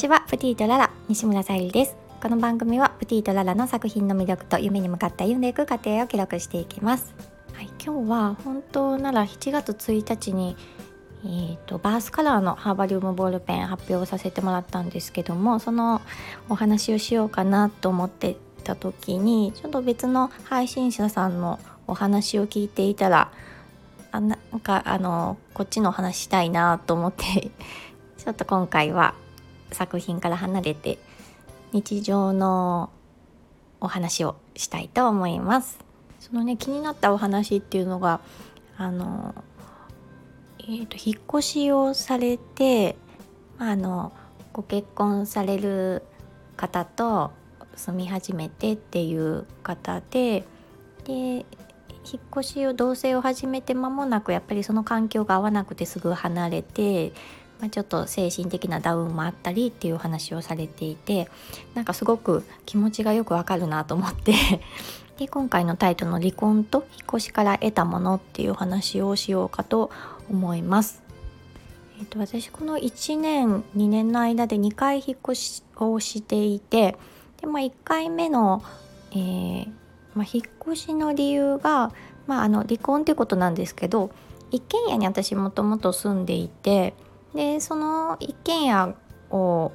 ちは。プティートララ西村さゆりです。この番組はプティートララの作品の魅力と夢に向かって歩んでいく過程を記録していきます。はい、今日は本当なら7月1日にえーと、バースカラーのハーバリウムボールペン発表させてもらったんですけどもそのお話をしようかなと思ってた時にちょっと別の配信者さんのお話を聞いていたらあなんかあのこっちの話したいなと思って ちょっと今回は作品から離れて日常のお話をしたいと思います。そのね気になったお話っていうのがあの、えーと、引っ越しをされてあのご結婚される方と住み始めてっていう方でで引っ越しを同棲を始めて間もなくやっぱりその環境が合わなくてすぐ離れてまあ、ちょっと精神的なダウンもあったりっていう話をされていてなんかすごく気持ちがよくわかるなと思って で今回のタイトルの「離婚と引っ越しから得たもの」っていう話をしようかと思います。えーと、私この1年2年の間で2回引っ越しをしていてで、まあ、1回目の、えー、まあ、引っ越しの理由が、まあ、あの離婚ってことなんですけど一軒家に私もともと住んでいて。でその一軒家を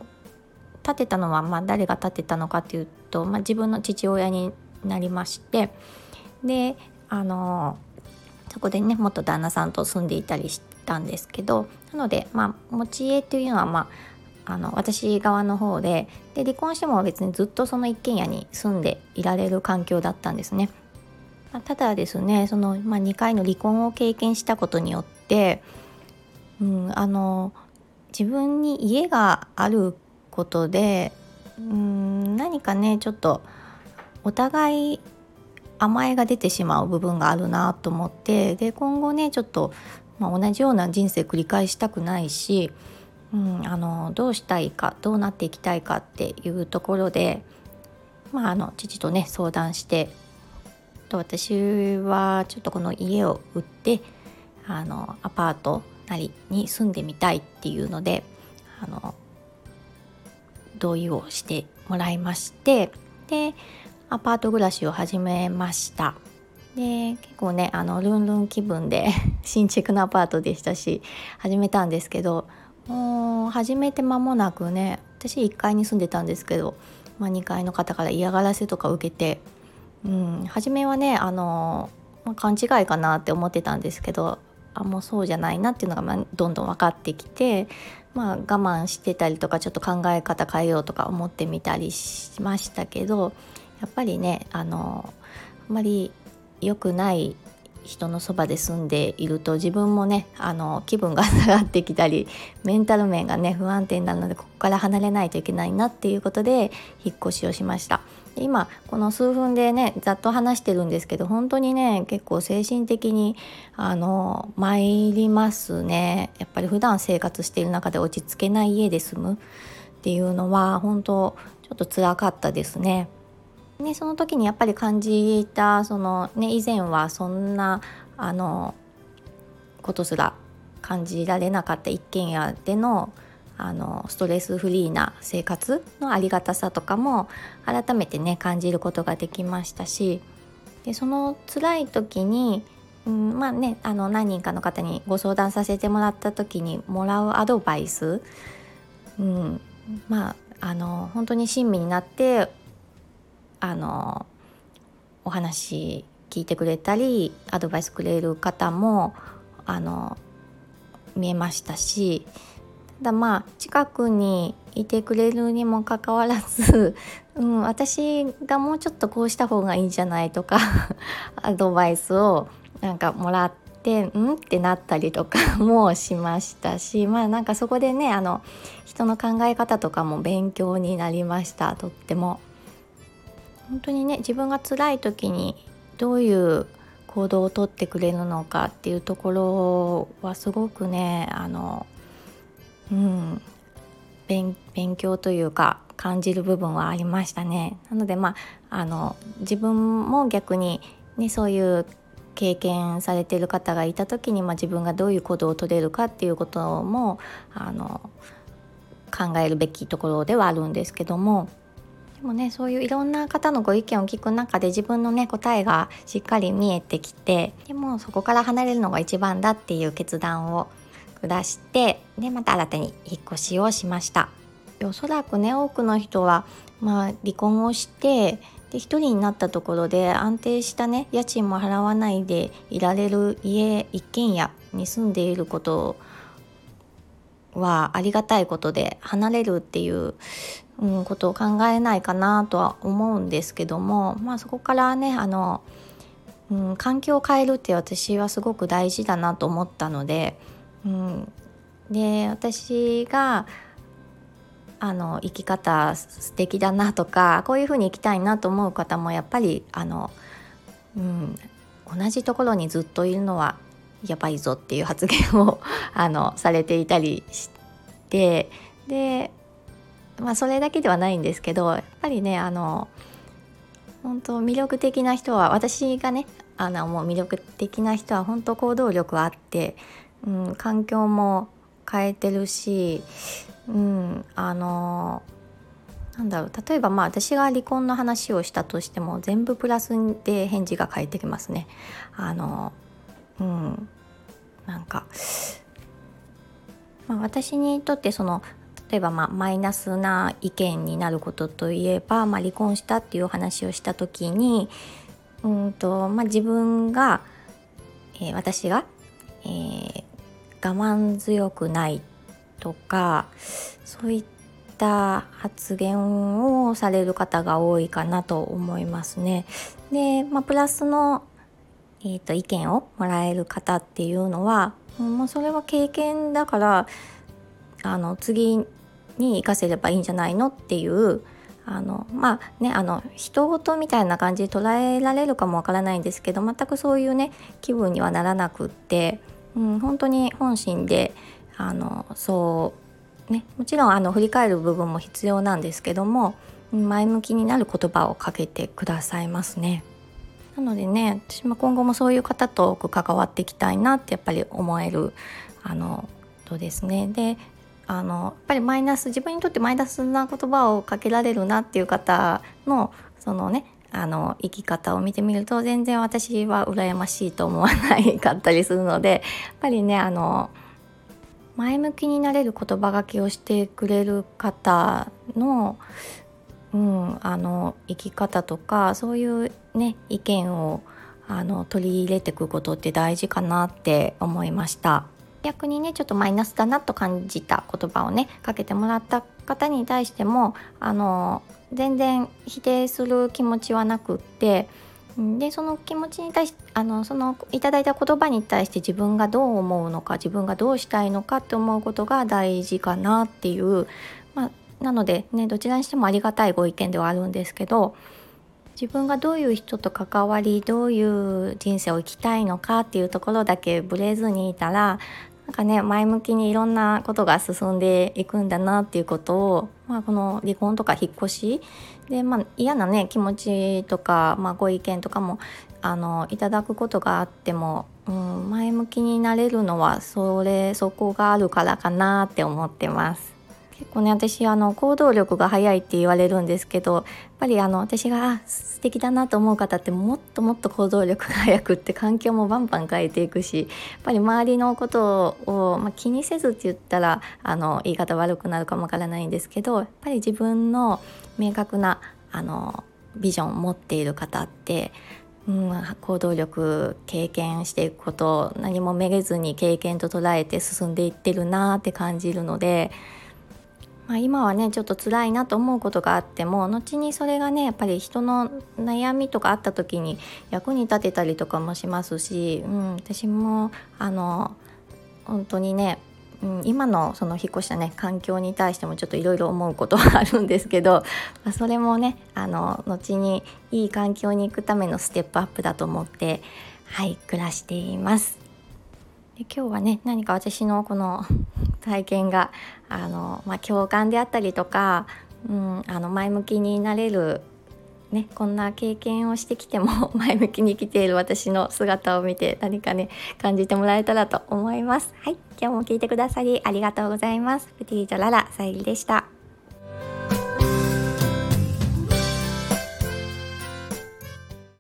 建てたのは、まあ、誰が建てたのかっていうと、まあ、自分の父親になりましてであのそこでね元旦那さんと住んでいたりしたんですけどなので、まあ、持ち家っていうのは、まあ、あの私側の方でで離婚しても別にずっとその一軒家に住んでいられる環境だったんですね。ただですねその、まあ、2回の離婚を経験したことによってうん、あの自分に家があることでうん何かねちょっとお互い甘えが出てしまう部分があるなと思ってで今後ねちょっと、まあ、同じような人生繰り返したくないし、うん、あのどうしたいかどうなっていきたいかっていうところで、まあ、あの父とね相談してと私はちょっとこの家を売ってあのアパートなりに住んでみたいっていうのであの同意をしてもらいましてでアパート暮らしを始めました。で結構ねあのルンルン気分で 新築のアパートでしたし始めたんですけどもう始めて間もなくね私1階に住んでたんですけど、まあ、2階の方から嫌がらせとか受けて、うん、初めはねあの、まあ、勘違いかなって思ってたんですけどあもうそうじゃないなっていうのが、まどんどん分かってきて、まあ、我慢してたりとかちょっと考え方変えようとか思ってみたりしましたけどやっぱりねあのあんまり良くない人のそばで住んでいると自分もねあの気分が下がってきたりメンタル面がね不安定になるのでここから離れないといけないなっていうことで引っ越しをしました。で今この数分でねざっと話してるんですけど本当にね結構精神的にあの参りますねやっぱり普段生活している中で落ち着けない家で住むっていうのは本当ちょっと辛かったですね。ね、その時にやっぱり感じたその、ね、以前はそんなあのことすら感じられなかった一軒家でのあのストレスフリーな生活のありがたさとかも改めてね感じることができましたしでその辛い時に、うん、まあねあの何人かの方にご相談させてもらった時にもらうアドバイス、うん、まああの本当に親身になってあのお話聞いてくれたりアドバイスくれる方もあの見えましたしだまあ近くにいてくれるにもかかわらず、うん、私がもうちょっとこうした方がいいんじゃないとか アドバイスをなんかもらってん？ってなったりとか もしましたしまあなんかそこでねあの人の考え方とかも勉強になりましたとっても。本当にね自分が辛い時にどういう行動をとってくれるのかっていうところはすごくねあのうん勉強というか感じる部分はありましたね。なのでまああの自分も逆にねそういう経験されてる方がいた時に、まあ、自分がどういう行動をとれるかっていうこともあの考えるべきところではあるんですけどもでもねそういういろんな方のご意見を聞く中で自分のね答えがしっかり見えてきてでもそこから離れるのが一番だっていう決断を下してでまた新たに引っ越しをしました。おそらくね多くの人は、まあ、離婚をしてで1人になったところで安定したね家賃も払わないでいられる家一軒家に住んでいることはありがたいことで離れるっていう、うん、ことを考えないかなとは思うんですけども、まあ、そこからねあの、うん、環境を変えるって私はすごく大事だなと思ったので、うん、で私があの生き方素敵だなとかこういうふうに生きたいなと思う方もやっぱりあの、うん、同じところにずっといるのはやばいぞっていう発言を あのされていたりしてでまあそれだけではないんですけどやっぱりねあの本当魅力的な人は私がねあのもう魅力的な人は本当行動力はあって、うん、環境も変えてるし、うん、あのなんだろう例えばまあ私が離婚の話をしたとしても全部プラスで返事が返ってきますね。あのうんなんか、まあ、私にとってその例えばまあマイナスな意見になることといえば、まあ、離婚したっていう話をした時にうんと、まあ、自分が、えー、私が、えー、我慢強くないとかそういった発言をされる方が多いかなと思いますね。で、まあ、プラスのえーと、意見をもらえる方っていうのはもうそれは経験だからあの次に生かせればいいんじゃないのっていうあのまあねあの人事みたいな感じで捉えられるかもわからないんですけど全くそういうね気分にはならなくって、うん、本当に本心であのそうねもちろんあの振り返る部分も必要なんですけども前向きになる言葉をかけてくださいますね。なのでね私も今後もそういう方と多く関わっていきたいなってやっぱり思えるあのとですねであのやっぱりマイナス自分にとってマイナスな言葉をかけられるなっていう方のそのねあの生き方を見てみると全然私は羨ましいと思わないかったりするのでやっぱりねあの前向きになれる言葉がけをしてくれる方のうん、あの生き方とかそういうね意見をあの取り入れていくことって大事かなって思いました。逆にねちょっとマイナスだなと感じた言葉をねかけてもらった方に対してもあの全然否定する気持ちはなくってでその気持ちに対してあのそのいただいた言葉に対して自分がどう思うのか自分がどうしたいのかって思うことが大事かなっていう、まあ、なのでねどちらにしてもありがたいご意見ではあるんですけど自分がどういう人と関わりどういう人生を生きたいのかっていうところだけブレずにいたらなんかね前向きにいろんなことが進んでいくんだなっていうことを、まあ、この離婚とか引っ越しで、まあ、嫌なね気持ちとか、まあ、ご意見とかもあのいただくことがあっても、うん、前向きになれるのはそれそこがあるからかなって思ってます。結構ね私あの行動力が早いって言われるんですけどやっぱりあの私があ素敵だなと思う方ってもっともっと行動力が早くって環境もバンバン変えていくしやっぱり周りのことを、まあ、気にせずって言ったらあの言い方悪くなるかもわからないんですけどやっぱり自分の明確なあのビジョンを持っている方ってうん、行動力経験していくこと何もめげずに経験と捉えて進んでいってるなって感じるのでまあ、今はねちょっと辛いなと思うことがあっても後にそれがねやっぱり人の悩みとかあった時に役に立てたりとかもしますし、うん、私もあの本当にね、うん、今のその引っ越したね環境に対してもちょっといろいろ思うことはあるんですけど、まあ、それもねあの後にいい環境に行くためのステップアップだと思ってはい暮らしています。で今日はね何か私のこの 体験があの、まあ、共感であったりとか、うん、あの前向きになれる、ねこんな経験をしてきても 前向きに生きている私の姿を見て何かね感じてもらえたらと思います。はい今日も聞いてくださりありがとうございます。プティとララさゆりでした。